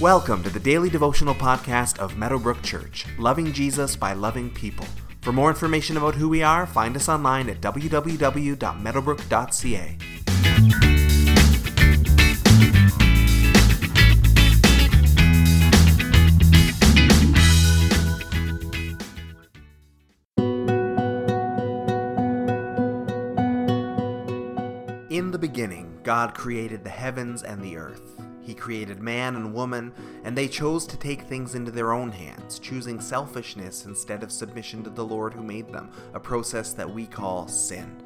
Welcome to the daily devotional podcast of Meadowbrook Church, loving Jesus by loving people. For more information about who we are, find us online at www.meadowbrook.ca. In the beginning, God created the heavens and the earth. He created man and woman, and they chose to take things into their own hands, choosing selfishness instead of submission to the Lord who made them, a process that we call sin.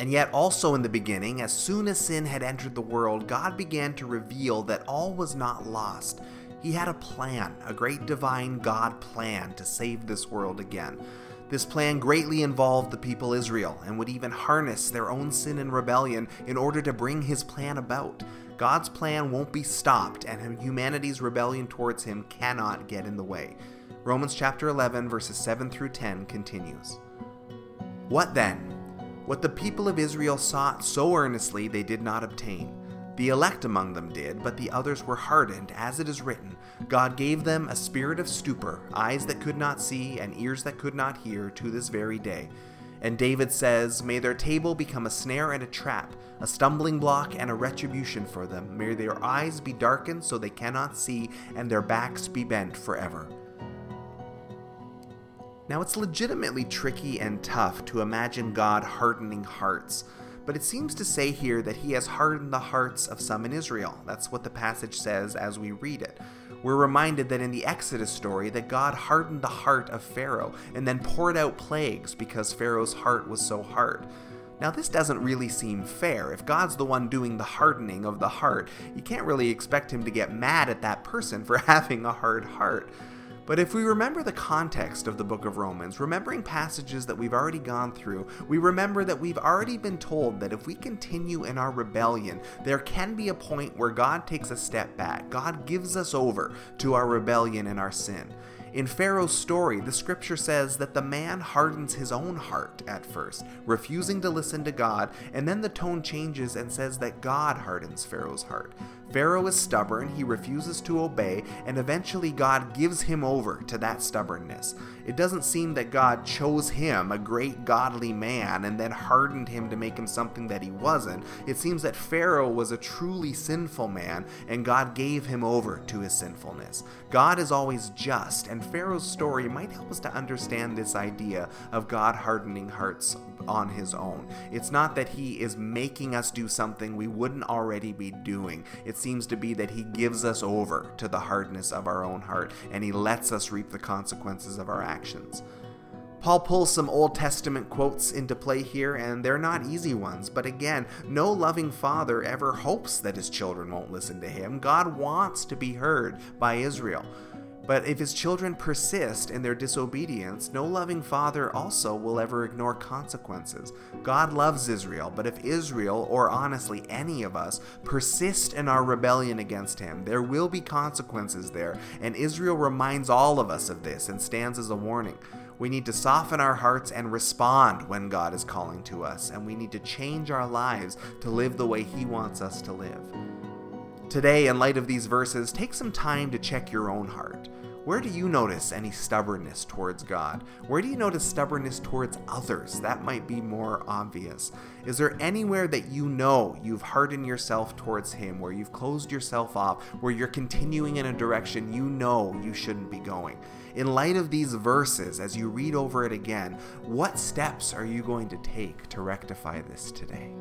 And yet, also in the beginning, as soon as sin had entered the world, God began to reveal that all was not lost. He had a plan, a great divine God plan to save this world again. This plan greatly involved the people Israel and would even harness their own sin and rebellion in order to bring his plan about. God's plan won't be stopped, and humanity's rebellion towards him cannot get in the way. Romans chapter 11, verses 7 through 10 continues. What then? What the people of Israel sought so earnestly they did not obtain. The elect among them did, but the others were hardened, as it is written God gave them a spirit of stupor, eyes that could not see, and ears that could not hear, to this very day. And David says, May their table become a snare and a trap, a stumbling block and a retribution for them. May their eyes be darkened so they cannot see, and their backs be bent forever. Now, it's legitimately tricky and tough to imagine God hardening hearts but it seems to say here that he has hardened the hearts of some in Israel. That's what the passage says as we read it. We're reminded that in the Exodus story that God hardened the heart of Pharaoh and then poured out plagues because Pharaoh's heart was so hard. Now, this doesn't really seem fair. If God's the one doing the hardening of the heart, you can't really expect him to get mad at that person for having a hard heart. But if we remember the context of the book of Romans, remembering passages that we've already gone through, we remember that we've already been told that if we continue in our rebellion, there can be a point where God takes a step back. God gives us over to our rebellion and our sin. In Pharaoh's story, the scripture says that the man hardens his own heart at first, refusing to listen to God, and then the tone changes and says that God hardens Pharaoh's heart. Pharaoh is stubborn, he refuses to obey, and eventually God gives him over to that stubbornness. It doesn't seem that God chose him, a great godly man, and then hardened him to make him something that he wasn't. It seems that Pharaoh was a truly sinful man, and God gave him over to his sinfulness. God is always just, and Pharaoh's story might help us to understand this idea of God hardening hearts on his own. It's not that he is making us do something we wouldn't already be doing. It seems to be that he gives us over to the hardness of our own heart and he lets us reap the consequences of our actions. Paul pulls some Old Testament quotes into play here, and they're not easy ones. But again, no loving father ever hopes that his children won't listen to him. God wants to be heard by Israel. But if his children persist in their disobedience, no loving father also will ever ignore consequences. God loves Israel, but if Israel, or honestly any of us, persist in our rebellion against him, there will be consequences there, and Israel reminds all of us of this and stands as a warning. We need to soften our hearts and respond when God is calling to us, and we need to change our lives to live the way He wants us to live. Today, in light of these verses, take some time to check your own heart. Where do you notice any stubbornness towards God? Where do you notice stubbornness towards others? That might be more obvious. Is there anywhere that you know you've hardened yourself towards Him, where you've closed yourself off, where you're continuing in a direction you know you shouldn't be going? In light of these verses, as you read over it again, what steps are you going to take to rectify this today?